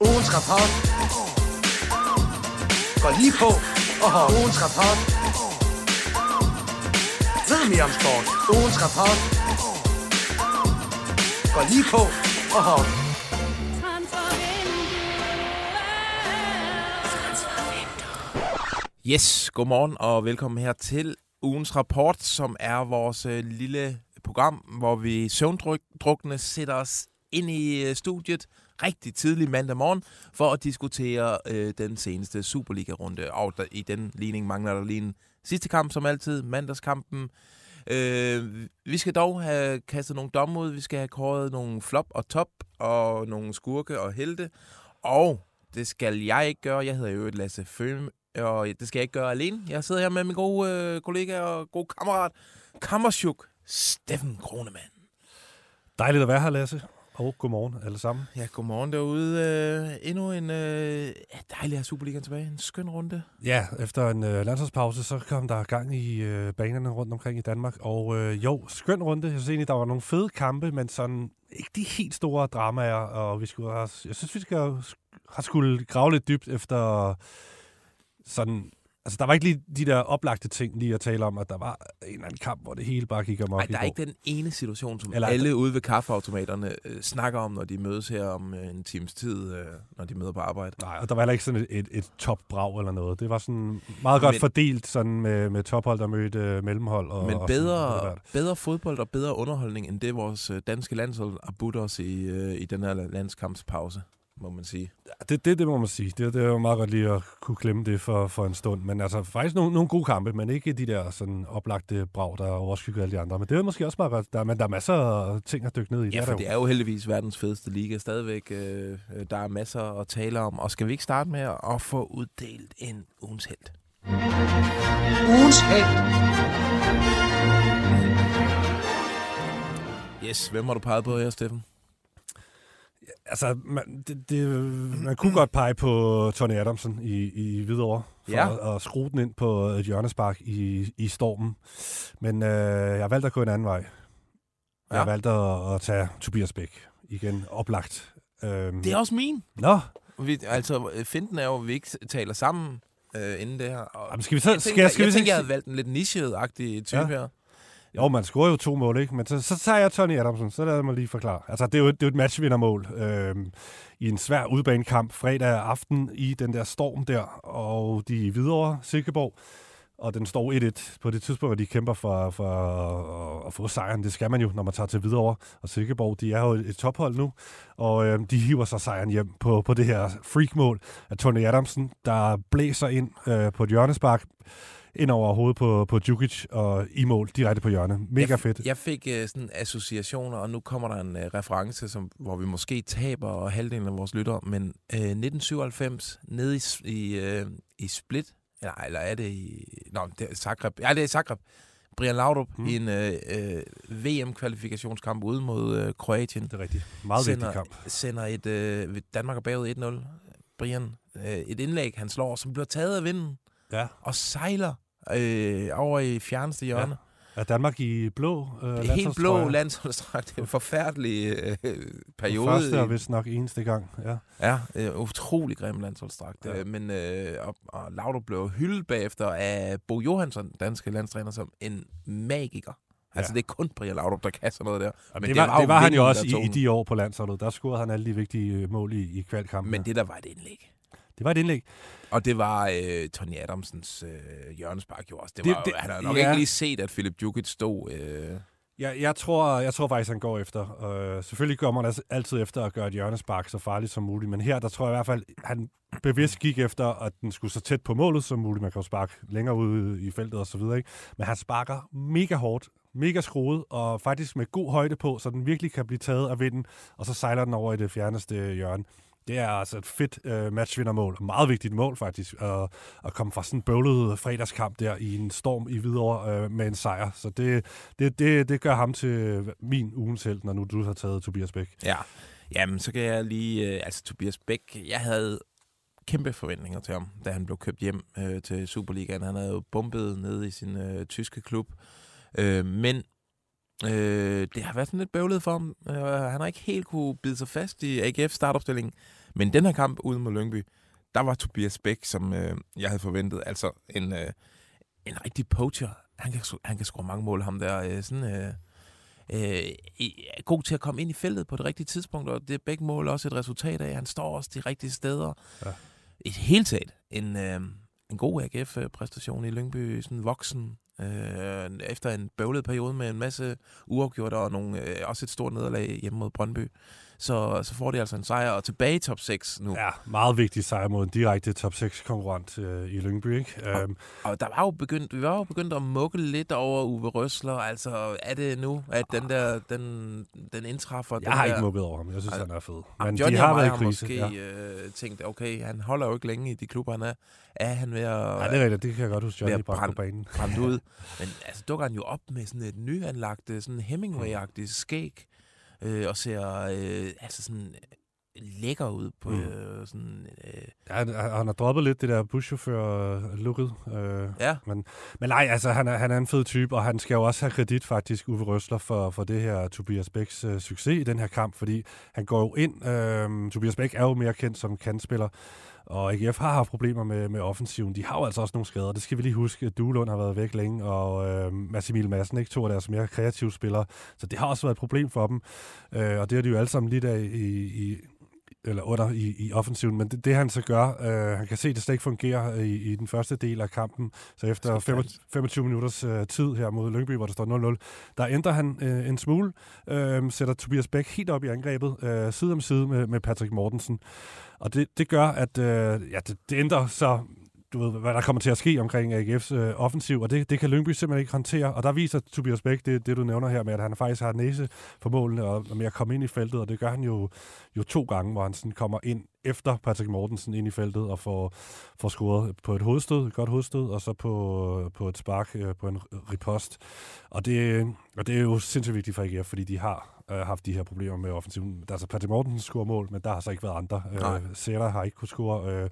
Ugens rapport Gå lige på og hop. ugens rapport. Ved mere om sport. Ugens rapport Gå lige på og hop. Yes, godmorgen og velkommen her til ugens rapport, som er vores øh, lille program, hvor vi søvndrukne sætter os ind i øh, studiet rigtig tidlig mandag morgen for at diskutere øh, den seneste Superliga-runde. Og der, i den ligning mangler der lige en sidste kamp, som altid, mandagskampen. Øh, vi skal dog have kastet nogle domme ud. Vi skal have kåret nogle flop og top og nogle skurke og helte. Og det skal jeg ikke gøre. Jeg hedder jo et Lasse Følm, og det skal jeg ikke gøre alene. Jeg sidder her med min gode øh, kollega og gode kammerat, Kammersjuk, Steffen Kronemann. Dejligt at være her, Lasse. Og godmorgen alle sammen. Ja, godmorgen derude. Øh, endnu en øh, dejlig at Superligaen tilbage. En skøn runde. Ja, efter en øh, landsholdspause, så kom der gang i øh, banerne rundt omkring i Danmark. Og øh, jo, skøn runde. Jeg synes egentlig, der var nogle fede kampe, men sådan ikke de helt store dramaer. Og vi skulle jeg synes, vi skal have skulle grave lidt dybt efter sådan Altså, der var ikke lige de der oplagte ting lige at tale om, at der var en eller anden kamp, hvor det hele bare gik amok Nej, der er ikke den ene situation, som Eller- alle ude ved kaffeautomaterne øh, snakker om, når de mødes her om øh, en times tid, øh, når de møder på arbejde. Nej, og der var heller ikke sådan et, et, et topbrag eller noget. Det var sådan meget godt Men- fordelt sådan med, med tophold, der mødte øh, mellemhold. Og, Men og sådan bedre, der. bedre fodbold og bedre underholdning, end det vores øh, danske landshold har budt os i, øh, i den her landskampspause, må man sige. Det, det, det må man sige. Det, det er jo meget godt lige at kunne klemme det for, for en stund. Men altså faktisk nogle, nogle gode kampe, men ikke de der sådan oplagte brag, der overskygger alle de andre. Men det er måske også meget godt. Der, men der er masser af ting at dykke ned i. Ja, er for der det er jo heldigvis verdens fedeste liga stadigvæk. Øh, øh, der er masser at tale om. Og skal vi ikke starte med at få uddelt en ugens held? ugens held. Yes, hvem har du peget på her, Steffen? Altså, man, det, det, man kunne godt pege på Tony Adamson i, i Hvidovre, for Ja. at, at skrue den ind på et hjørnespark i, i stormen. Men øh, jeg har valgt at gå en anden vej. Jeg Ja. har valgt at, at tage Tobias Bæk. Igen, oplagt. Øhm, Det er også min. Nå, Vi, altså, finten er jo, at vi ikke taler sammen øh, inden det her. Og jamen, skal vi så... jeg Skal, tænker, jeg, skal jeg, vi tænker, jeg havde valgt en lidt nichet-agtig type Ja. her. Jo, man scorer jo to mål, ikke? Men så, så tager jeg Tony Adamsen, så lad mig lige forklare. Altså, det er jo, det er jo et matchvindermål øh, i en svær udbanekamp fredag aften i den der storm der, og de er videre Silkeborg, og den står 1-1 på det tidspunkt, hvor de kæmper for, for at, at få sejren. Det skal man jo, når man tager til videre. Og Silkeborg, de er jo et, tophold nu, og øh, de hiver sig sejren hjem på, på det her freakmål af Tony Adamsen, der blæser ind øh, på et hjørnespark, ind over hovedet på, på Djukic og i mål direkte på hjørnet. Mega jeg, fedt. Jeg fik øh, sådan associationer, og nu kommer der en øh, reference, som, hvor vi måske taber halvdelen af vores lyttere, men øh, 1997 nede i, i, øh, i Split, eller, eller er det i... Nå, det er Zagreb. Ja, det er i Zagreb. Brian Laudrup Mm. i en øh, øh, VM-kvalifikationskamp ude mod øh, Kroatien. Det er rigtigt. Meget vigtig kamp. sender et... Øh, Danmark er bagud 1-0. Brian, øh, et indlæg, han slår, som bliver taget af vinden Ja. og sejler øh, over i fjerneste hjørne. Er Danmark i blå øh, Det helt blå landsholdsdragt. Det er en forfærdelig øh, periode. Første og vist nok eneste gang. Ja. Ja, øh, utrolig grim landsholdsdragt. Ja. Ja. Men øh, og, og Laudrup blev hyldet bagefter af Bo Johansson, danske landstræner, som en magiker. Altså, Ja. det er kun Brian Laudrup, der kan sådan noget der. Men det, var, jo det var han jo også i, i den. de år på landsholdet. Der scorede han alle de vigtige øh, mål i, i kvalkampen. Men det der var et indlæg. Det var et indlæg. Og det var øh, Tony Adamsens øh, hjørnespark jo også. Det var, det- det, han har nok ja. ikke lige set, at Philip Djukic stod... Øh, Jeg, jeg, tror, jeg tror faktisk, han går efter. Øh, selvfølgelig går man altid efter at gøre et hjørnespark så farligt som muligt, men her der tror jeg i hvert fald, han bevidst gik efter, at den skulle så tæt på målet som muligt. Man kan jo sparke længere ud i feltet og så videre, ikke? Men han sparker mega hårdt, mega skruet, og faktisk med god højde på, så den virkelig kan blive taget af vinden, og så sejler den over i det fjerneste hjørne. Det er altså et fedt øh, matchvindermål. Meget vigtigt mål faktisk. Øh, at komme fra sådan en bøvlet øh, fredagskamp der i en storm i Hvidovre øh, med en sejr. Så det, det, det, det gør ham til øh, min ugens held, når nu du har taget Tobias Bæk. ja. Jamen, så kan jeg lige... Øh, altså, Tobias Bæk, jeg havde kæmpe forventninger til ham, da han blev købt hjem øh, til Superligaen. Han havde jo bumpet ned i sin øh, tyske klub. Øh, men øh, det har været sådan lidt bøvlet for ham. Øh, han har ikke helt kunne bide sig fast i AGF startopstillingen. Men den her kamp ude mod Lyngby, der var Tobias Bæk, som øh, jeg havde forventet. Altså en, øh, en rigtig poacher. Han kan, han kan score mange mål, ham der. Øh, sådan, øh, øh, god til at komme ind i feltet på det rigtige tidspunkt, og det er begge mål også et resultat af. Han står også de rigtige steder. Ja. Et helt taget en, øh, en god AGF-præstation i Lyngby, sådan voksen, øh, efter en bøvlet periode med en masse uafgjorte og nogle, øh, også et stort nederlag hjemme mod Brøndby så, så får de altså en sejr og tilbage i top 6 nu. Ja, meget vigtig sejr mod en direkte top 6 konkurrent øh, i Lyngby. Ikke? Og, um, og der var jo begyndt, vi var jo begyndt at mukke lidt over Uwe Røsler. Altså, er det nu, at den der, den, den indtræffer? Jeg den har der, ikke mukket over ham. Jeg synes, han er fed. Men Johnny de har været i krise. måske ja. øh, tænkt, okay, han holder jo ikke længe i de klubber, han er. Er han ved at... Ja, det er rigtigt. Det kan jeg godt huske, Johnny brændt på banen. Brændt ud. Men altså, dukker han jo op med sådan et nyanlagt, sådan Hemingway-agtigt skæg øh, og ser øh, altså sådan øh, lækker ud på mm. øh, sådan... Øh. Ja, han, han har droppet lidt det der buschauffør-looket. Øh, ja. Men, men nej, altså han er, han er en fed type, og han skal jo også have kredit faktisk, Uwe Røsler, for, for det her Tobias Bæks øh, succes i den her kamp, fordi han går jo ind... Øh, Tobias Bæk er jo mere kendt som kandspiller, og AGF har haft problemer med, med offensiven. De har jo altså også nogle skader. Det skal vi lige huske. Duelund har været væk længe, og øh, Massimil Madsen, ikke to af deres mere kreative spillere. Så det har også været et problem for dem. Øh, og det har de jo alle sammen lidt af i, i eller under i, i offensiven, men det, det han så gør, øh, han kan se, at det slet ikke fungerer i, i den første del af kampen, så efter 25, 25 minutters øh, tid her mod Lyngby, hvor der står 0-0, der ændrer han øh, en smule, øh, sætter Tobias Bæk helt op i angrebet, øh, side om side med, med Patrick Mortensen, og det, det gør, at øh, ja, det, det ændrer så du ved, hvad der kommer til at ske omkring AGF's øh, offensiv, og det, det kan Lyngby simpelthen ikke håndtere. Og der viser Tobias Bæk, det, det du nævner her med, at han faktisk har næse for målene og, og med at komme ind i feltet, og det gør han jo, jo to gange, hvor han sådan kommer ind efter Patrick Mortensen ind i feltet og får, får scoret på et hovedstød, et godt hovedstød, og så på, på et spark øh, på en ripost. Og det, og det er jo sindssygt vigtigt for AGF, fordi de har øh, haft de her problemer med offensiven. Der er så Patrick Mortensen scorer mål, men der har så ikke været andre. Øh, Sætter har ikke kunne score. Øh,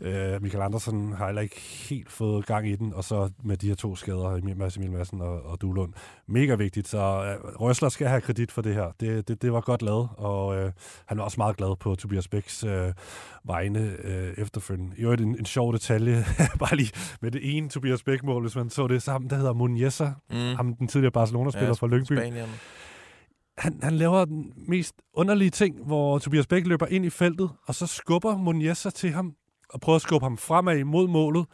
Øh, Michael Andersen har heller ikke helt fået gang i den, og så med de her to skader, Mads Emil Madsen og, og Duelund. Mega vigtigt, så øh, Røsler skal have kredit for det her. Det, det, det var godt lavet, og øh, han var også meget glad på Tobias Bæks øh, vegne øh, efterfølgende. I øvrigt en, en sjov detalje, bare lige med det ene Tobias Bæk-mål, hvis man så det sammen, der hedder Muniesa, mm. ham den tidligere Barcelona-spiller ja, fra Lyngby. Spanien han, han laver den mest underlige ting, hvor Tobias Bæk løber ind i feltet, og så skubber Muniesa til ham og prøver at skubbe ham fremad mod målet,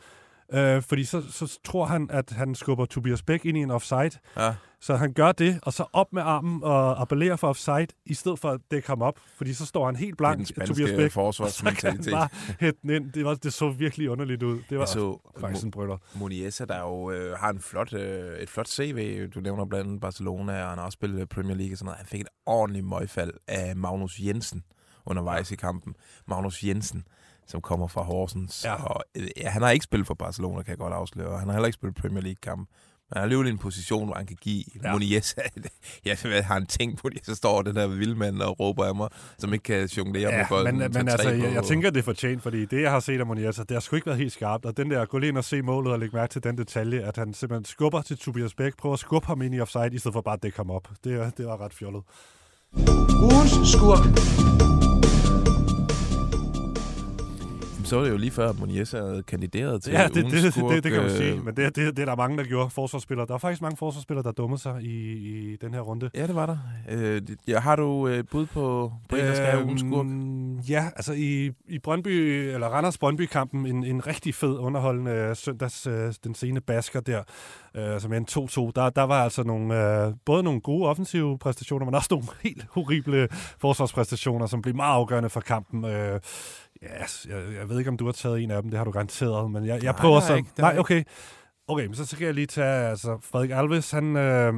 øh, fordi så, så tror han, at han skubber Tobias Bæk ind i en offside. Ja. Så han gør det, og så op med armen og appellerer for offside, i stedet for at dække ham op, fordi så står han helt blank, det er den Tobias Bæk, forsvarsmentalitet. bare hætte den ind. Det, var, det så virkelig underligt ud. Det var så, faktisk en brøller. Moniesa, der jo øh, har en flot, øh, et flot CV, du nævner blandt andet Barcelona, og han har også spillet Premier League og sådan noget. Han fik et ordentligt møgfald af Magnus Jensen undervejs i kampen. Magnus Jensen, som kommer fra Horsens. Ja. Og, øh, ja, han har ikke spillet for Barcelona, kan jeg godt afsløre. Han har heller ikke spillet Premier League-kamp. Men han har i en position, hvor han kan give ja. Muniesa... ja, hvad har han tænkt på det? Så står den der vildmand og råber af mig, som ikke kan jonglere ja, med bolden. Men, men altså, jeg, jeg, tænker, det er fortjent, fordi det, jeg har set af Muniesa, det har sgu ikke været helt skarpt. Og den der, gå lige ind og se målet og lægge mærke til den detalje, at han simpelthen skubber til Tobias Bæk, prøver at skubbe ham ind i offside, i stedet for bare at dække ham op. Det, det var ret fjollet. Ugens skurk. Så det jo lige før, at Munies havde kandideret til Ja, det, det, det, det, det kan man sige. Øh, Men det, det, det er der mange, der gjorde. Forsvarsspillere. Der er faktisk mange forsvarsspillere, der dummede sig i, i den her runde. Ja, det var der. Øh, ja, har du et bud på, på en, der skal have ugens skurk? Ja, altså i, i Brøndby, eller Randers Brøndby-kampen, en, en rigtig fed underholdende søndags, øh, den sene basker der, øh, som er en 2-2. Der, der var altså nogle, øh, både nogle gode offensive præstationer, men også nogle helt horrible forsvarspræstationer, som blev meget afgørende for kampen. Øh, Yes, jeg, jeg ved ikke, om du har taget en af dem. Det har du garanteret. Men jeg, jeg nej, prøver så... Ikke, nej, okay. Okay, men så, kan jeg lige tage... Altså, Frederik Alves, han... Øh,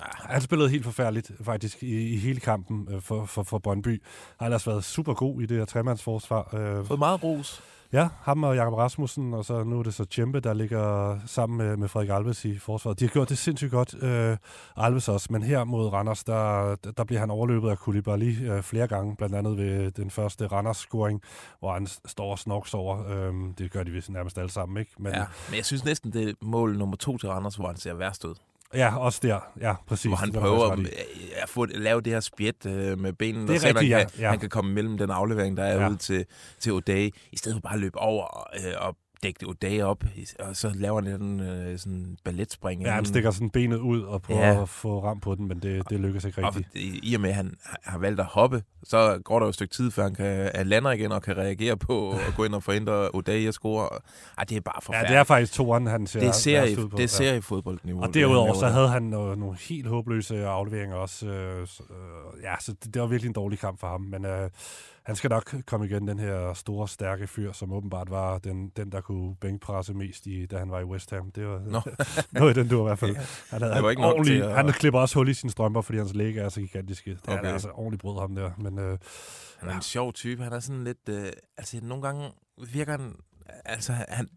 han spillede helt forfærdeligt, faktisk, i, i hele kampen øh, for, for, for Brøndby. Han har ellers været super god i det her tremandsforsvar. Øh, Fået meget ros. Ja, ham og Jakob Rasmussen, og så nu er det så Tjempe, der ligger sammen med, med Frederik Alves i forsvaret. De har gjort det sindssygt godt, øh, Alves også, men her mod Randers, der, der bliver han overløbet af Koulibaly øh, flere gange, blandt andet ved den første Randers-scoring, hvor han står og snorks over. Øh, det gør de vist nærmest alle sammen, ikke? Men, ja, men jeg synes næsten, det er mål nummer to til Randers, hvor han ser værst ud. Ja, også der. Ja, præcis. hvor han prøver i. at, at få, lave det her spjæt øh, med benene, Det er og rigtigt, han, ja, kan, ja. han kan komme mellem den aflevering, der er Ja. ude til, til O'Day, i stedet for bare at løbe over øh, og dække O'Day op, og så laver han en øh, sådan balletspring. Ja, han stikker sådan benet ud og prøver Ja. at få ram på den, men det, det lykkes ikke Og rigtigt. i i og med, at han har valgt at hoppe, så går der jo et stykke tid, før han kan, at lander igen og kan reagere på at gå ind og forhindre O'Day i at score. Ej, det er bare Ja, forfærdeligt. det er faktisk toeren, han ser det er ud på. det er Ja. seriefodboldniveau. Og derudover, han så havde han nogle, nogle helt håbløse afleveringer også. Øh, så, øh, ja, så det, det var virkelig en dårlig kamp for ham. Men øh, han skal nok komme igen, den her store, stærke fyr, som åbenbart var den, den der kunne bænkpresse mest, i, da han var i West Ham. Det var Nå. noget i den du i hvert fald. Ja. Han, havde, Det var ikke nok ordentlig, til at- han klipper også hul i sine strømper, fordi hans læge er så gigantiske. Det er Okay. altså ordentligt brød ham der. Men øh, Han er en sjov type. Han er sådan lidt... Øh, altså, nogle gange virker han... Altså, han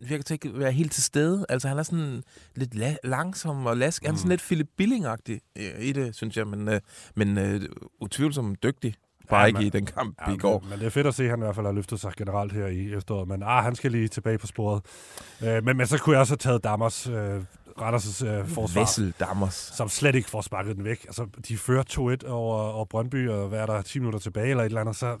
virker til at være helt til stede. Altså, han er sådan lidt la- langsom og lask. Han er sådan Mm. lidt Philip Billing-agtig øh, i det, synes jeg. Men, øh, men øh, utvivlsomt dygtig. Bare Ja, ikke men- i den kamp Ja, i går. Men, men det er fedt at se, at han i hvert fald har løftet sig generelt her i efteråret. Men ah, han skal lige tilbage på sporet. Øh, men, men så kunne jeg også have taget Dammers, øh, Randers' øh, forsvar, Vessel Dammers. som slet ikke får sparket den væk. Altså, de fører 2-1 over, over Brøndby, og hvad er der, 10 minutter tilbage eller et eller andet, så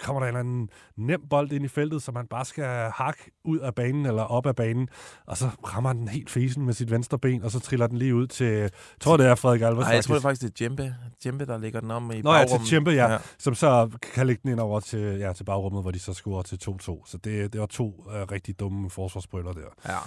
kommer der en anden nem bold ind i feltet, som man bare skal hakke ud af banen eller op af banen, og så rammer den helt fesen med sit venstre ben, og så triller den lige ud til, jeg tror det er Frederik Alves Nej, jeg tror det faktisk, faktisk, det er Djembe. Djembe, der ligger den om i Nå ja, til bagrummet. Djembe, ja. som så kan lægge den ind over til, ja, til bagrummet, hvor de så scorer til 2-2. Så det, det var to uh, rigtig dumme forsvarsbrøller der. Ja.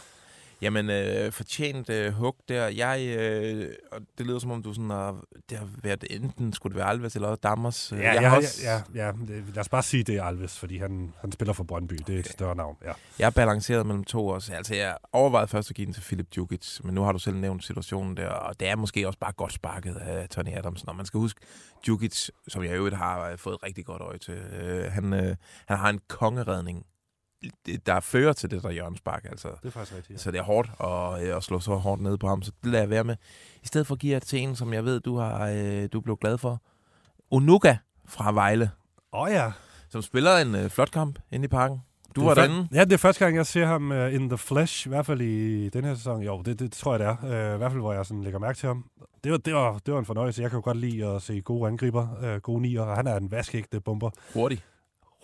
Jamen, øh, fortjent øh, hug der. Jeg, øh, og det lyder som om, du sådan har, det har været enten, skulle det være Alves eller Dammers. Øh, Ja, jeg ja, ja, også, ja, ja, det- lad os bare sige, det er Alves, fordi han, han spiller for Brøndby. Det er et større navn, ja. Jeg er balanceret mellem to også. Altså, jeg overvejede først at give den til Philip Djukic, men nu har du selv nævnt situationen der, og det er måske også bare godt sparket af Tony Adams. Når man skal huske, Djukic, som jeg i øvrigt har øh, fået et rigtig godt øje til, øh, han, øh, han har en kongeredning, der fører til det der hjørnespark. Altså, Det er faktisk rigtigt. Så det er hårdt at, øh, at slå så hårdt ned på ham, så det lader jeg være med. I stedet for giver jeg det til en, som jeg ved, du har øh, du blev glad for. Onuga fra Vejle, Åh oh, ja. som spiller en øh, flot kamp inde i parken. Du var er derinde. Ja, det er første gang, jeg ser ham uh, in the flesh, i hvert fald i den her sæson. Jo, det, det tror jeg, det er. Uh, I hvert fald, hvor jeg sådan lægger mærke til ham. Det var, det, var, det var en fornøjelse. Jeg kan jo godt lide at se gode angriber, uh, gode nier, og han er en vaskeægte bomber. Hurtigt.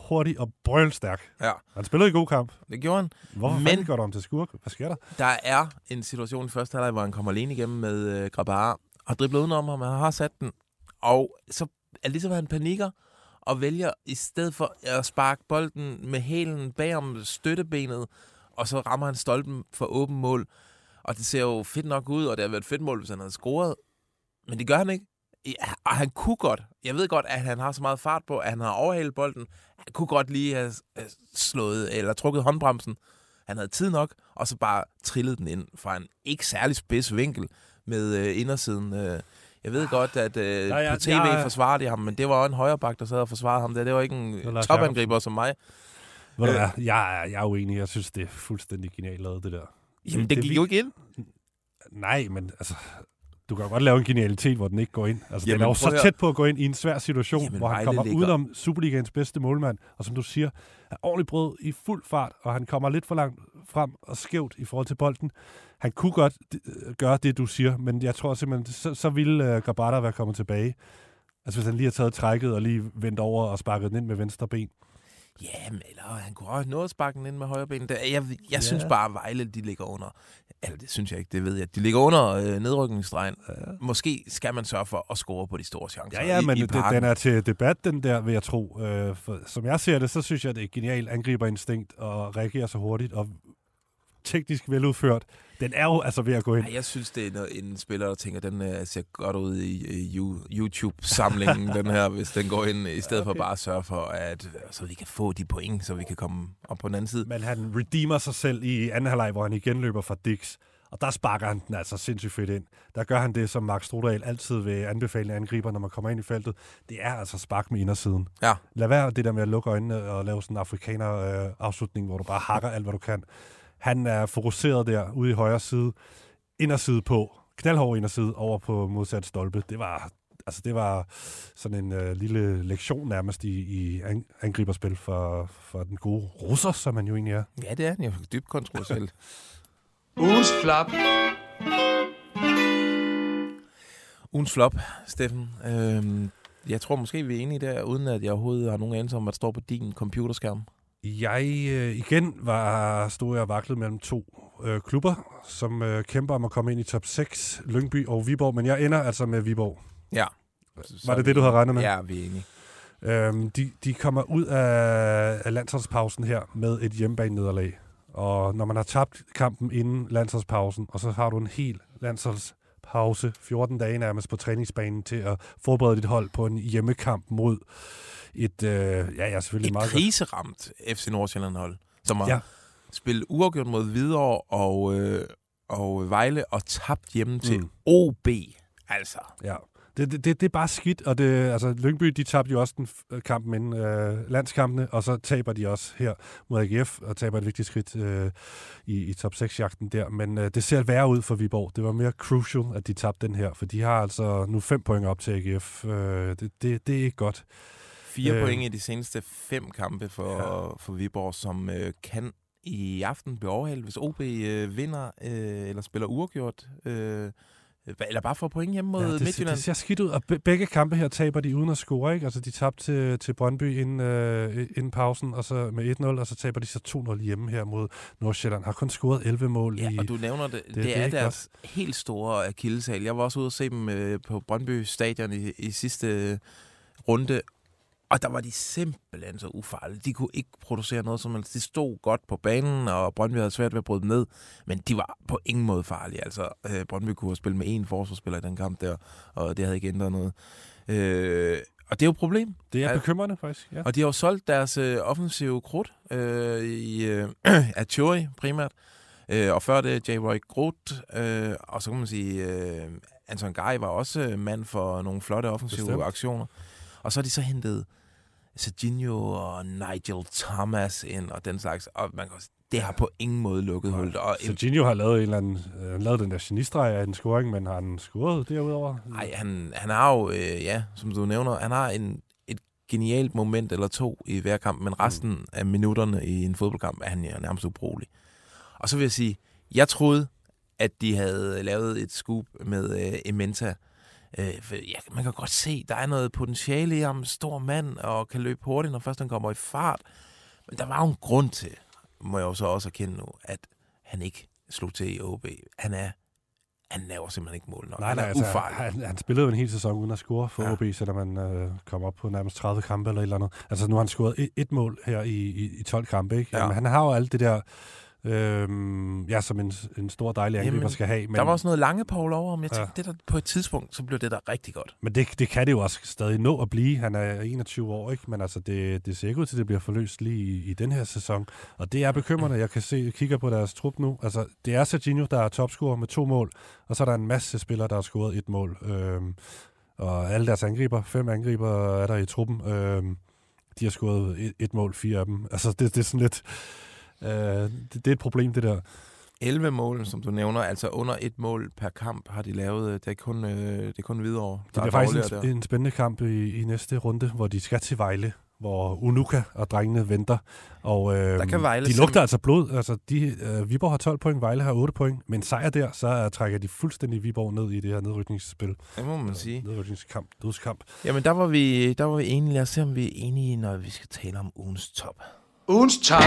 Hurtig og brølstærk. Ja, Han spillede i god kamp. det gjorde han. Hvorfor Men- går du om til skurk? Hvad sker der? Der er en situation i første halvleg, hvor han kommer alene igennem med øh, Grabar og dribler udenom ham, han har sat den. Og så er ligesom, han panikker og vælger i stedet for at sparke bolden med hælen bagom støttebenet, og så rammer han stolpen for åben mål. Og det ser jo fedt nok ud, og det har været et fedt mål, hvis han havde scoret. Men det gør han ikke. Ja, og han kunne godt. Jeg ved godt, at han har så meget fart på, at han har overhalet bolden. Han kunne godt lige have have slået eller trukket håndbremsen. Han havde tid nok, og så bare trillet den ind fra en ikke særlig spids vinkel med øh, indersiden. Øh. Jeg ved godt, at øh, Ja, ja, på tv jeg- forsvarede de ham, men det var også en højreback, der sad og forsvarede ham. Der. Det var ikke en Lars topangriber som mig. Øh. hvad? Jeg, er, jeg er uenig. Jeg synes, det er fuldstændig genialt lavet, det der. Jamen, det gik jo ikke ind. Nej, men altså... Du kan jo godt lave en genialitet, hvor den ikke går ind. Altså, Jamen, den er jo så tæt på at gå ind i en svær situation, Jamen, hvor han kommer ligger- udenom Superligaens bedste målmand, og som du siger, er ordentligt brød i fuld fart, og han kommer lidt for langt frem og skævt i forhold til bolden. Han kunne godt øh, gøre det, du siger, men jeg tror simpelthen, så, så ville uh, Grabata være kommet tilbage. Altså hvis han lige har taget trækket og lige vendt over og sparket den ind med venstre ben. Jamen, eller han kunne også nå at sparke den ind med højre ben. Det- Jeg, jeg Ja. synes bare, at Vejle de ligger under. Eller det synes jeg ikke, det ved jeg. De ligger under øh, nedrykningsstregen. Ja. Måske skal man sørge for at score på de store chancer Ja, ja, i, men i det, den er til debat, den der, vil jeg tro. Øh, for, som jeg ser det, så synes jeg, det er et genialt angriberinstinkt og reagerer så hurtigt og teknisk veludført. Den er jo altså ved at gå ind. Ej, jeg synes, det er noget, en spiller, der tænker, den uh, ser godt ud i, You- YouTube-samlingen, den her, hvis den går ind, i stedet okay. for bare at sørge for, at så vi kan få de point, så vi kan komme op på den anden side. Men han redeemer sig selv i anden halvleg, hvor han igen løber fra Dix. Og der sparker han den altså sindssygt fedt ind. Der gør han det, som Max Strudal altid vil anbefale angriber, når man kommer ind i feltet. Det er altså spark med indersiden. Ja. Lad være det der med at lukke øjnene og lave sådan en afrikaner-afslutning, hvor du bare hakker alt, hvad du kan. Han er fokuseret der ude i højre side, inderside på, knaldhård inderside over på modsat stolpe. Det var, altså det var sådan en øh, lille lektion nærmest i, i ang- angriberspil for, for den gode russer, som han jo egentlig er. Ja, det er den jo dybt kontroversiel. Ugens flap. Ugens flop, Steffen. Øhm, jeg tror måske, vi er enige der, uden at jeg overhovedet har nogen anelse om, hvad der står på din computerskærm. Jeg øh, igen var, stod jeg og vaklede mellem to øh, klubber, som øh, kæmper om at komme ind i top 6, Lyngby og Viborg, men jeg ender altså med Viborg. Ja. Var det det, du havde regnet med? Ja, vi er enige. Øhm, de, de kommer ud af, af landsholdspausen her med et hjemmebane-nederlag. Og når man har tabt kampen inden landsholdspausen, og så har du en hel landsholdspause, 14 dage nærmest på træningsbanen til at forberede dit hold på en hjemmekamp mod et, øh, ja, ja, selvfølgelig Et meget kriseramt FC Nordsjælland-hold, som har Ja. spillet uafgjort mod Hvidovre og, øh, og Vejle og tabt hjemme til Mm. OB. Altså, Ja, det, det, det, det er bare skidt, og det, altså, Lyngby, de tabte jo også den kampen inden øh, landskampene, og så taber de også her mod AGF, og taber et vigtigt skridt øh, i, i top 6-jagten der, men øh, det ser værre ud for Viborg. Det var mere crucial, at de tabte den her, for de har altså nu fem point op til AGF. Øh, det, det, det er ikke godt. Fire Øh. point i de seneste fem kampe for, Ja. for Viborg, som øh, kan i aften blive overhældt, hvis OB øh, vinder øh, eller spiller uafgjort. Øh, eller bare får point hjemme mod Ja, det, Midtjylland. det ser skidt ud, og be- begge kampe her taber de uden at score, ikke? Altså, de tabte til, til Brøndby inden, øh, inden pausen, og så med 1-0, og så taber de så 2-0 hjemme her mod Nordsjælland. Har kun scoret 11 mål Ja, i... og du nævner det. Det, det det er er deres helt store akilleshæl. Jeg var også ude og se dem øh, på Brøndby Stadion i, i sidste øh, runde, og der var de simpelthen så ufarlige. De kunne ikke producere noget som helst. De stod godt på banen, og Brøndby havde svært ved at bryde dem ned, men de var på ingen måde farlige. Altså, øh, Brøndby kunne have spillet med én forsvarsspiller i den kamp der, og det havde ikke ændret noget. Øh, og det er jo et problem. Det er bekymrende, faktisk. Ja. Og de har jo solgt deres øh, offensive krudt øh, i øh, Achuri primært. Øh, og før det J. Roy Groth. Øh, og så kan man sige, øh, Anton Guy var også øh, mand for nogle flotte offensive. Bestemt. aktioner. Og så har de så hentet Serginho og Nigel Thomas ind og den slags. Og man kan også, det har på ingen måde lukket hullet. Og Serginho har lavet, en eller anden, øh, lavet den der genistreg af en scoring, men har han scoret derudover? ej, han, han har jo, øh, ja, som du nævner, han har en, et genialt moment eller to i hver kamp, men resten mm. af minutterne i en fodboldkamp er han ja, nærmest ubrugelig. Og så vil jeg sige, jeg troede, at de havde lavet et scoop med øh, Ementa. Øh, ja, man kan godt se, der er noget potentiale i ham, stor mand, og kan løbe hurtigt, når først han kommer i fart. Men der var jo en grund til, må jeg jo så også erkende nu, at han ikke slog til i OB. Han er, han laver simpelthen ikke mål nok. Nej, han er nej, altså, ufarlig. han, han spillede jo en hel sæson uden at score for. Ja. OB, selvom man øh, kom op på nærmest 30 kampe eller et eller andet. Altså nu har han scoret et, et mål her i, i, i 12 kampe, ikke? Ja. Jamen, han har jo alt det der, øh, ja, som en, en stor dejlig angriber Jamen, skal have. Men, der var også noget lange Paul over ham. Jeg Ja. tænkte, det der, på et tidspunkt, så blev det der rigtig godt. men det, det kan det jo også stadig nå at blive. Han er 21 år, ikke? Men altså, det, det ser ikke ud til, at det bliver forløst lige i, i den her sæson. Og det er bekymrende. Jeg kan se, kigger på deres trup nu. Altså, det er Serginho, der er topscorer med to mål. Og så er der en masse spillere, der har scoret et mål. Øhm, og alle deres angriber, fem angriber er der i truppen. Øhm, de har scoret et, et mål, fire af dem. Altså, det, det er sådan lidt... Øh, det, det er et problem, det der. 11 mål, som du nævner, altså under et mål per kamp har de lavet. Det er kun, øh, det er kun videre. Det bliver faktisk en, en spændende kamp i, i næste runde, hvor de skal til Vejle, hvor Unuka og drengene venter. Og øh, Der kan Vejle de lugter simpel- altså blod. Altså, de, øh, Viborg har 12 point, Vejle har 8 point. Men sejr der, så øh, trækker de fuldstændig Viborg ned i det her nedrykningsspil. Det må man sige. Nedrykningskamp, dødskamp. Jamen, der var vi, der var vi enige. Lad os se, om vi er enige, når vi skal tale om ugens top. Ugens top.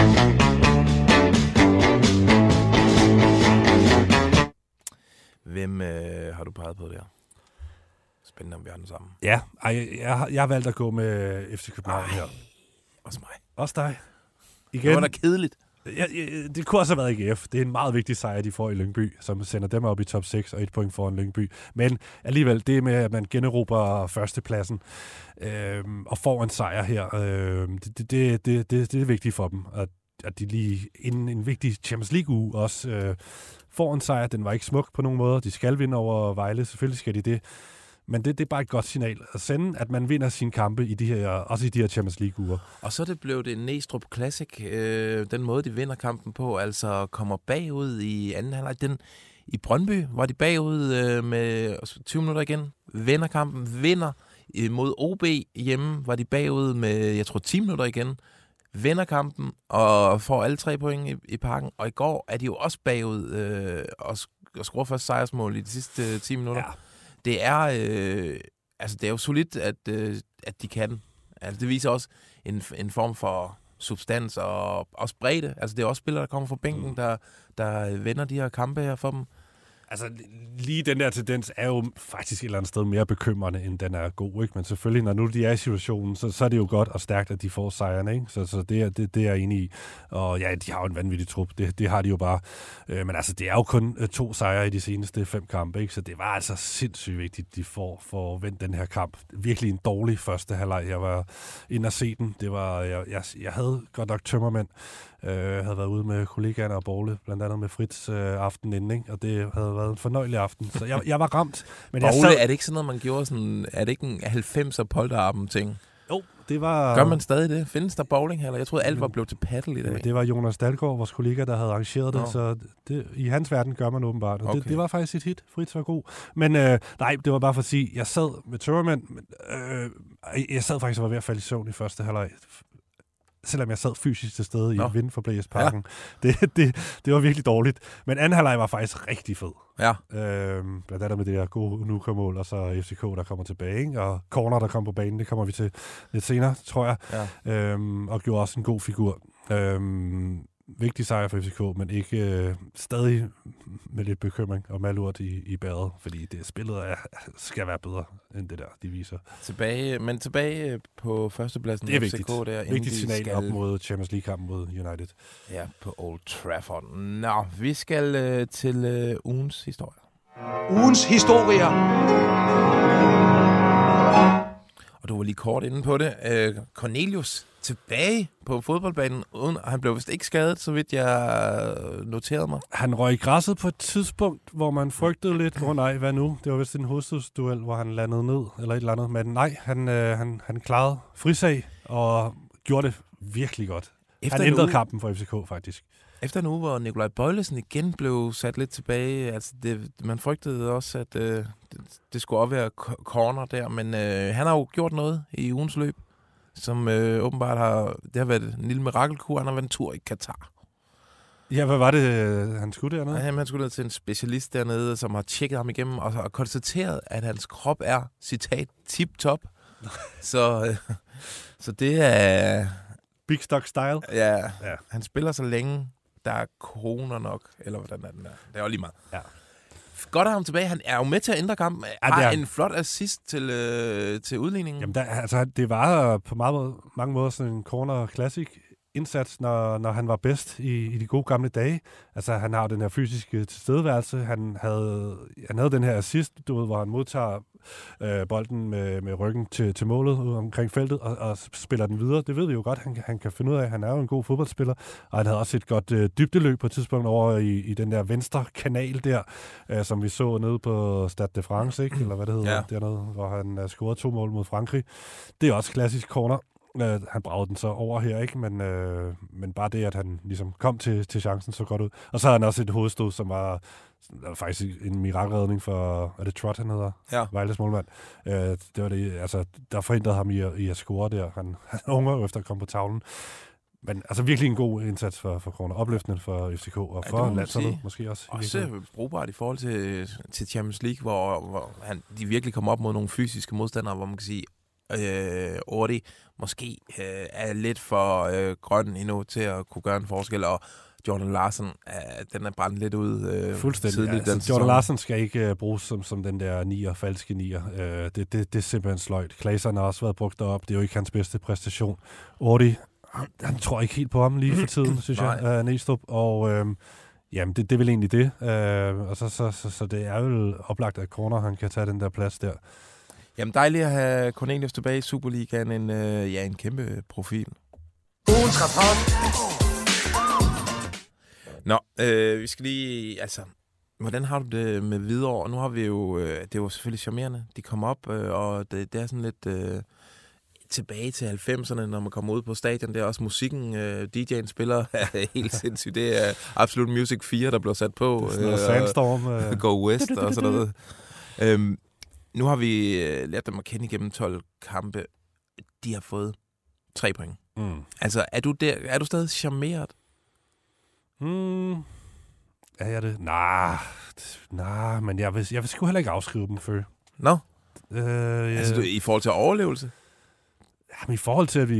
Hvem øh, har du peget på der? Spændende, om vi har den sammen. Ja, ej, jeg, har- jeg har valgt at gå med FC København her. Også mig. Også dig. Det Igen, var da kedeligt. Ja, ja, det kunne også have været IGF. Det er en meget vigtig sejr, de får i Lyngby, som sender dem op i top 6 og et point foran Lyngby. Men alligevel, det med, at man generober førstepladsen øh, og får en sejr her, øh, det, det, det, det, det, det er vigtigt for dem. At, at de lige inden en vigtig Champions League-uge også øh, får en sejr. Den var ikke smuk på nogen måde. De skal vinde over Vejle. Selvfølgelig skal de det. Men det, det er bare et godt signal at sende, at man vinder sine kampe i de her, også i de her Champions League-uger. Og så er det blev det Næstrup Classic. Øh, den måde, de vinder kampen på, altså kommer bagud i anden halvleg. Den, I Brøndby var de bagud øh, med 20 minutter igen. Vinder kampen, vinder øh, mod OB hjemme. Var de bagud med, jeg tror, 10 minutter igen. Vinder kampen og får alle tre point i, i parken. Og i går er de jo også bagud øh, og, og scorer først sejrsmål i de sidste øh, 10 minutter. Ja. Det er, øh, altså, det er jo solidt, at, øh, at de kan. Altså, det viser også en, en form for substans og også bredde. Altså, det er også spillere, der kommer fra bænken, Mm. der, der vender de her kampe her for dem. Altså, lige den der tendens er jo faktisk et eller andet sted mere bekymrende, end den er god. Ikke? Men selvfølgelig, når nu de er i situationen, så, så er det jo godt og stærkt, at de får sejrene. Ikke? Så, så det, er, det, det er jeg enig i. Og ja, de har jo en vanvittig trup. Det, det har de jo bare. Øh, men altså, det er jo kun øh, to sejre i de seneste fem kampe. Ikke? Så det var altså sindssygt vigtigt, de får for at den her kamp. Virkelig en dårlig første halvleg. Jeg var inde og se den. Det var, jeg, jeg, jeg havde godt nok tømmermænd. Øh, jeg havde været ude med kollegaerne og Borle, blandt andet med Fritz øh, aftenen inden, ikke? og det havde været en fornøjelig aften. Så jeg, jeg var ramt. Men jeg Bogle, sad, er det ikke sådan noget, man gjorde sådan... Er det ikke en 90'er polterappen ting? jo, det var... Gør man stadig det? Findes der bowling eller Jeg troede, alt var blevet til paddle i dag. Det var Jonas Dalgaard, vores kollega, der havde arrangeret det, Nå. så det, i hans verden gør man åbenbart. Og okay. det, det var faktisk et hit. Fritz var god. Men øh, nej, det var bare for at sige, jeg sad med tørmænd, men øh, jeg sad faktisk og var ved at falde i søvn i første halvleg. Selvom jeg sad fysisk til stede Nå. i Vind for Blæsparken. Ja. Det, det, det var virkelig dårligt. Men anden halvleg var faktisk rigtig fed. Ja. Øhm, blandt andet med det der gode Unuka-mål, og så FCK, der kommer tilbage. Ikke? Og corner, der kommer på banen, det kommer vi til lidt senere, tror jeg. Ja. Øhm, og gjorde også en god figur. Øhm, vigtig sejr for FCK, men ikke øh, stadig med lidt bekymring og malurt i, i bæret, fordi det spillet er, skal være bedre end det der, de viser. Tilbage, men tilbage på førstepladsen. Det er FCK vigtigt. Der, inden Vigtigt de signal skal, op mod Champions League-kampen mod United. Ja, på Old Trafford. Nå, vi skal øh, til øh, ugens historie. Ugens historier. Og du var lige kort inde på det. Øh, Cornelius tilbage på fodboldbanen, uden, han blev vist ikke skadet, så vidt jeg øh, noterede mig. Han røg i græsset på et tidspunkt, hvor man frygtede lidt, hvor nej, hvad nu? Det var vist en hovedstødsduel, hvor han landede ned, eller et eller andet. Men nej, han, øh, han, han klarede frisag og gjorde det virkelig godt. Efter han ændrede uge- kampen for FCK, faktisk. Efter en uge, hvor Nikolaj Bøjlesen igen blev sat lidt tilbage, altså det, man frygtede også, at øh, det, det skulle også være co- corner der, men øh, han har jo gjort noget i ugens løb, som øh, åbenbart har, det har været en lille mirakelkur. Han har været en tur i Katar. Ja, hvad var det, øh, han skulle dernede? Og han skulle ned til en specialist dernede, som har tjekket ham igennem og har konstateret, at hans krop er, citat, tip-top. så, øh, så det er, Big Stock Style. ja, Ja. ja, han spiller så længe, der er corona nok, eller hvordan er den der. Det er jo lige meget. Ja. Godt at ham tilbage. Han er jo med til at ændre kampen. Har er en flot assist til, øh, til udligningen. Jamen, der, altså, det var på meget, mange måder sådan en corner classic indsats, når, når han var bedst i, i de gode gamle dage. Altså, han har den her fysiske tilstedeværelse. Han havde, han havde den her assist, du ved, hvor han modtager øh, bolden med, med ryggen til, til målet omkring feltet og, og spiller den videre. Det ved vi jo godt, han, han kan finde ud af. Han er jo en god fodboldspiller, og han havde også et godt øh, dybdeløb på et tidspunkt over i, i den der venstre kanal der, øh, som vi så nede på Stade de France, ikke? eller hvad det hedder, Ja. ja. dernede, hvor han øh, scorede to mål mod Frankrig. Det er også klassisk corner. Øh, han bragede den så over her, ikke? Men, øh, men bare det, at han ligesom kom til, til chancen så godt ud. Og så har han også et hovedstød, som var, var faktisk en mirakelredning for, er det Trot, han hedder? Ja. Vejles målmand. Øh, det var det, altså, der forhindrede ham i at, i at score der. Han, han unger efter at komme på tavlen. Men altså virkelig en god indsats for, for Kroner. Opløftende for FCK og Ja, for man landsholdet sige. måske også. Også brugbart i forhold til, til Champions League, hvor, hvor han, de virkelig kommer op mod nogle fysiske modstandere, hvor man kan sige, øh, Ordi måske øh, er lidt for øh, grøn endnu til at kunne gøre en forskel, og Jordan Larsen, øh, den er brændt lidt ud øh, Fuldstændig. tidligt Altså, den Jordan. Larsen skal ikke uh, bruges som, som den der nier, falske nier. Uh, det, det, det er simpelthen sløjt. Klaseren har også været brugt derop. Det er jo ikke hans bedste præstation. Ordi, han, han tror ikke helt på ham lige for tiden, synes jeg, uh, Næstrup. Og øhm, jamen, det, det er vel egentlig det. Uh, og så, så, så, så det er vel oplagt, at Corner han kan tage den der plads der. Jamen dejligt at have Cornelius tilbage i Superligaen, en, øh, ja, en kæmpe profil. Ugens. Nå, øh, vi skal lige, altså, hvordan har du det med Hvidovre? Nu har vi jo, øh, det var selvfølgelig charmerende, de kom op, øh, og det, det er sådan lidt øh, tilbage til 90'erne, når man kommer ud på stadion. Det er også musikken, øh, DJ'en spiller, er helt sindssygt. Det er Absolut Music 4, der bliver sat på. Det er sådan noget øh, sandstorm. Uh, Go West og sådan noget. Øhm, nu har vi øh, lært dem at kende igennem 12 kampe. De har fået tre point. mm. Altså, er du, der, er du stadig charmeret? Mm. Er jeg det? Nej, nah, nah, men jeg vil, jeg vil sgu heller ikke afskrive dem før. Nå, Øh, ja, altså du, i forhold til overlevelse? jamen, I forhold til, at vi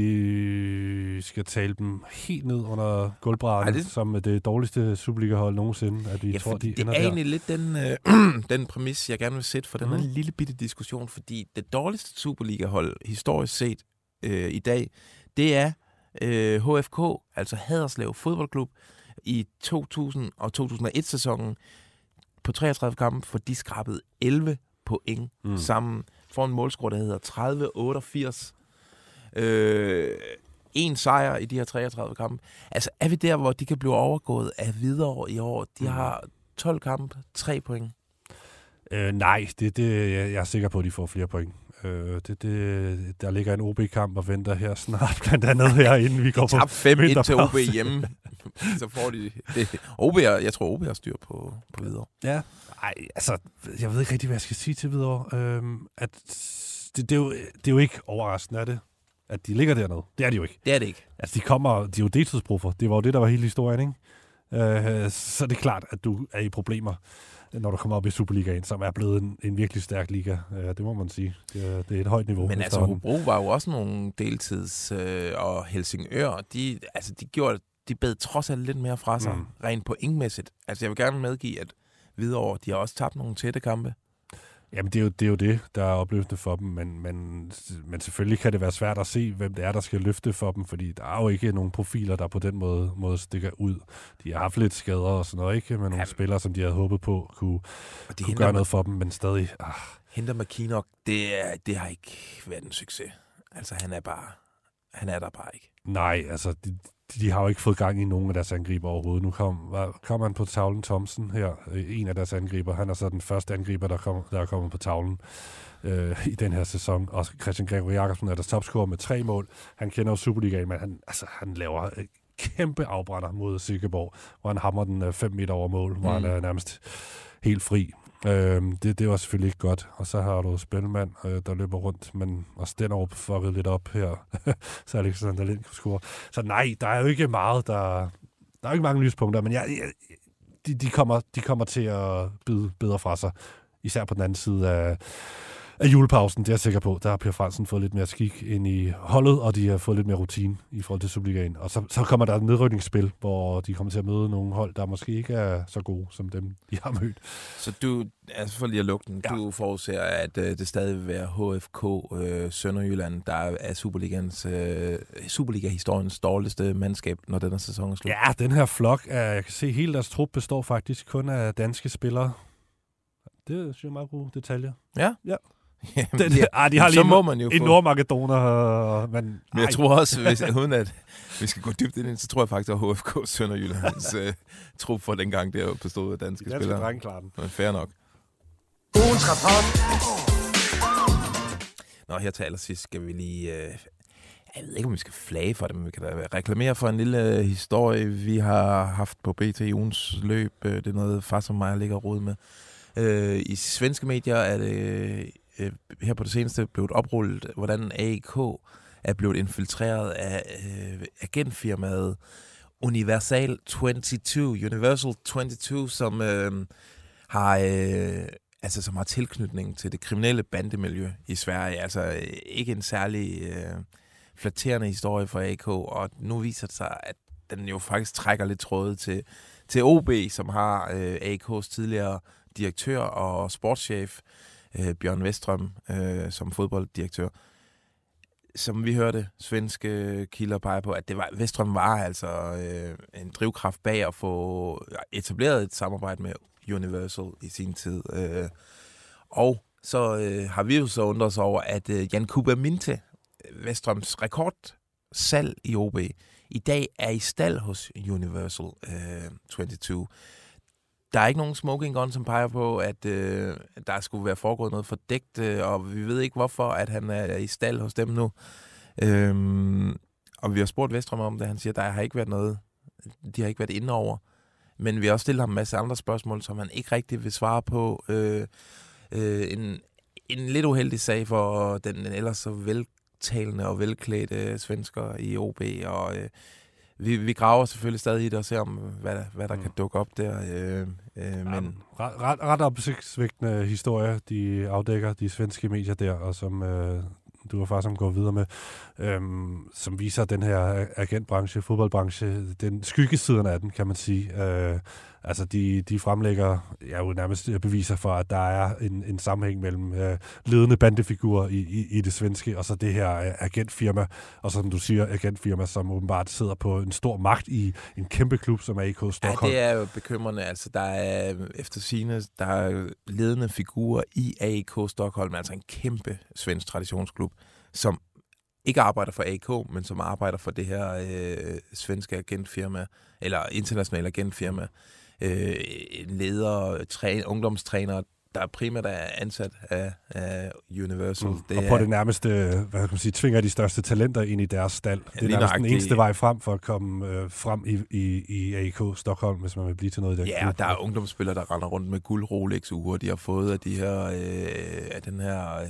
skal tale dem helt ned under gulvbrædderne, Ej, det... som det dårligste Superliga-hold nogensinde, at vi Ja, tror, de det ender er der. egentlig lidt den, øh, den præmis, jeg gerne vil sætte for den her Mhm. lille bitte diskussion, fordi det dårligste Superliga-hold historisk set øh, i dag, det er øh, HFK, altså Haderslev Fodboldklub, i 2000 og 2001-sæsonen på 33 kampe, for de skrabede 11 point mm. sammen for en målscore, der hedder 30-88. Øh, en sejr i de her 33 kampe. Altså, er vi der, hvor de kan blive overgået af videre i år? De Mm. har 12 kampe, 3 point. Øh, nej, det, det, jeg, jeg er sikker på, at de får flere point. Øh, det, det, der ligger en OB-kamp og venter her snart, blandt andet her, inden vi går på Tab 5-1 til OB hjemme. Så får de... Det. OB er, jeg tror, OB har styr på, på videre. Ja. Ej, altså, jeg ved ikke rigtig, hvad jeg skal sige til videre. Øhm, at det, det, er jo, det er jo ikke overraskende, er det? At de ligger dernede. Det er de jo ikke. Det er det ikke. Altså, de kommer, de er jo deltidsbruffer. Det var jo det, der var hele historien, ikke? Øh, så er det klart, at du er i problemer, når du kommer op i Superligaen, som er blevet en, en virkelig stærk liga. Øh, det må man sige. Det er, det er et højt niveau. Men altså. Hobro var jo også nogle deltids... Øh, og Helsingør, de, altså, de gjorde... De bed trods alt lidt mere fra sig, mm. rent pointmæssigt. Altså, jeg vil gerne medgive, at Hvidovre, de har også tabt nogle tætte kampe. Jamen, det er, jo, det er jo det, der er opløftende for dem, men, men, men selvfølgelig kan det være svært at se, hvem det er, der skal løfte for dem, fordi der er jo ikke nogen profiler, der på den måde, måde stikker ud. De har haft lidt skader og sådan noget, ikke? Med nogle Ja. spillere, som de havde håbet på kunne, kunne gøre noget for dem, men stadig... Ah, henter McKinnock, det, er, det har ikke været en succes. Altså, han er bare... Han er der bare ikke. nej, altså, de, de har jo ikke fået gang i nogen af deres angriber overhovedet. Nu kom, var, kom han på tavlen Thomsen her, øh, en af deres angriber. Han er så den første angriber, der, kom, der er kommet på tavlen øh, i den her sæson. Og Christian Gregory Jacobsen er der topscorer med tre mål. Han kender jo Superligaen, men han, altså, han laver øh, kæmpe afbrænder mod Silkeborg, hvor han hammer den 5 meter over mål, hvor Mm. han er nærmest helt fri. Øh, det, det var selvfølgelig ikke godt. Og så har du Spændemand, øh, der løber rundt, men også den over fucket lidt op her. så Alexander Lind kunne score. Så nej, der er jo ikke meget, der... Der er jo ikke mange lyspunkter, men jeg, jeg, de, de, kommer, de kommer til at byde bedre fra sig. Især på den anden side af, af julepausen, det er jeg sikker på. Der har Per Fransen fået lidt mere skik ind i holdet, og de har fået lidt mere rutine i forhold til Superligaen. Og så, så kommer der et nedrykningsspil, hvor de kommer til at møde nogle hold, der måske ikke er så gode som dem, de har mødt. Så du, altså for lige at lukke den, Ja. du forudser, at øh, det stadig vil være HFK øh, Sønderjylland, der er Superligans, øh, Superliga-historiens dårligste mandskab, når den her sæson er slut. Ja, den her flok, er, jeg kan se, hele deres trup består faktisk kun af danske spillere. Det synes jeg er meget gode detaljer. Ja? Ja. Jamen, Den, ja. ah, de har lige så må man jo en få... nordmakedoner, øh, men, Men jeg ej, tror også, hvis, uden at vi skal gå dybt ind, i det, så tror jeg faktisk, at HFK Sønderjyllands øh, trup for dengang, det bestod af danske, de danske spillere. drenge klarer den. Men Fair nok. Ugens. Nå, her til allersidst skal vi lige... Øh, jeg ved ikke, om vi skal flage for det, men vi kan da reklamere for en lille øh, historie, vi har haft på BT ugens løb. Øh, Det er noget, far som mig ligger rod med. Øh, I svenske medier er det øh, her på det seneste blevet oprullet, hvordan AIK er blevet infiltreret af øh, agentfirmaet Universal 22, Universal 22, som øh, har øh, altså som har tilknytning til det kriminelle bandemiljø i Sverige. Altså øh, ikke en særlig øh, flatterende historie for AK, og nu viser det sig, at den jo faktisk trækker lidt tråde til, til OB, som har øh, AK's tidligere direktør og sportschef, øh, Bjørn Vestrøm, øh, som fodbolddirektør. Som vi hørte, svenske kilder pege på, at det var, Vestrøm var altså øh, en drivkraft bag at få etableret et samarbejde med Universal i sin tid. Øh, og så øh, har vi jo så undret os over, at øh, Jan Kuba Minte, Vestrøms rekordsalg i OB, i dag er i stald hos Universal øh, 22. Der er ikke nogen smoking gun, som peger på, at øh, der skulle være foregået noget fordækt, øh, og vi ved ikke, hvorfor at han er i stald hos dem nu. Øhm, og vi har spurgt Vestrøm om det. Han siger, der har ikke været noget, de har ikke været inde over. Men vi har også stillet ham en masse andre spørgsmål, som han ikke rigtig vil svare på. Øh, øh, en, en lidt uheldig sag for den ellers så veltalende og velklædte svensker i OB, og øh, vi, vi graver selvfølgelig stadig i det og ser, om, hvad, der- hvad der Mm. kan dukke op der. Øh, øh, men Ret, ret, ret opsigtsvækkende historie, de afdækker de svenske medier der, og som øh, du var faktisk som går videre med, øhm, som viser den her agentbranche, fodboldbranche, den skyggesiden af den, kan man sige. Øh, altså, de, de fremlægger ja, jo nærmest beviser for, at der er en, en sammenhæng mellem øh, ledende bandefigurer i, i, i det svenske, og så det her øh, agentfirma, og som du siger, agentfirma, som åbenbart sidder på en stor magt i en kæmpe klub, som er AK ja, Stockholm. det er jo bekymrende. Altså, der er efter sine der er ledende figurer i AIK Stockholm, altså en kæmpe svensk traditionsklub, som ikke arbejder for AK, men som arbejder for det her øh, svenske agentfirma, eller internationale agentfirma. Øh, leder, træ, ungdomstræner, der primært er ansat af, af Universal. Mm. og på det nærmeste, hvad kan man sige, tvinger de største talenter ind i deres stald. Det er nærmest den eneste vej frem for at komme øh, frem i, i, i AIK Stockholm, hvis man vil blive til noget i den Ja, klub. der er ungdomsspillere, der render rundt med guld rolex uger de har fået af de her, øh, af den her, øh,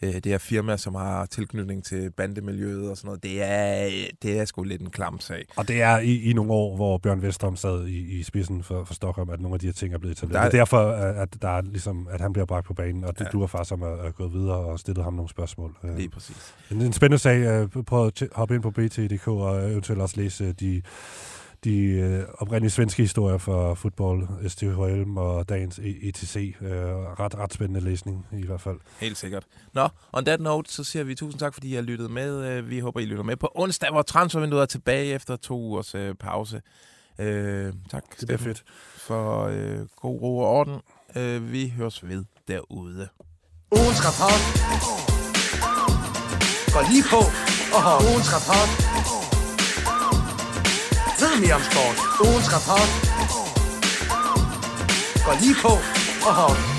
det her firma, som har tilknytning til bandemiljøet og sådan noget. Det er, det er sgu lidt en klam sag. Og det er i, i nogle år, hvor Bjørn Vestrøm sad i, i spidsen for, for Stockholm, at nogle af de her ting er blevet etableret. Der er- det er derfor, at, der er, ligesom, at han bliver bragt på banen, og det Ja. du har faktisk som at, at gået videre og stillet ham nogle spørgsmål. Øh, Lige præcis. En, en spændende sag. Øh, prøv at hoppe ind på BT.dk og eventuelt også læse de, de øh, oprindelige svenske historier for fodbold, STHL og dagens E- ETC. Øh, ret, ret spændende læsning i hvert fald. Helt sikkert. Nå, on that note, så siger vi tusind tak, fordi I har lyttet med. Øh, Vi håber, I lytter med på onsdag, hvor transfervinduet er tilbage efter to ugers øh, pause. Øh, tak, Det Steffen, fedt. for øh, god ro og orden. Øh, vi høres ved derude. Ugens rapport går lige på og har ugens rapport. Ved mere om sport. Ugens rapport Gå lige på og hop.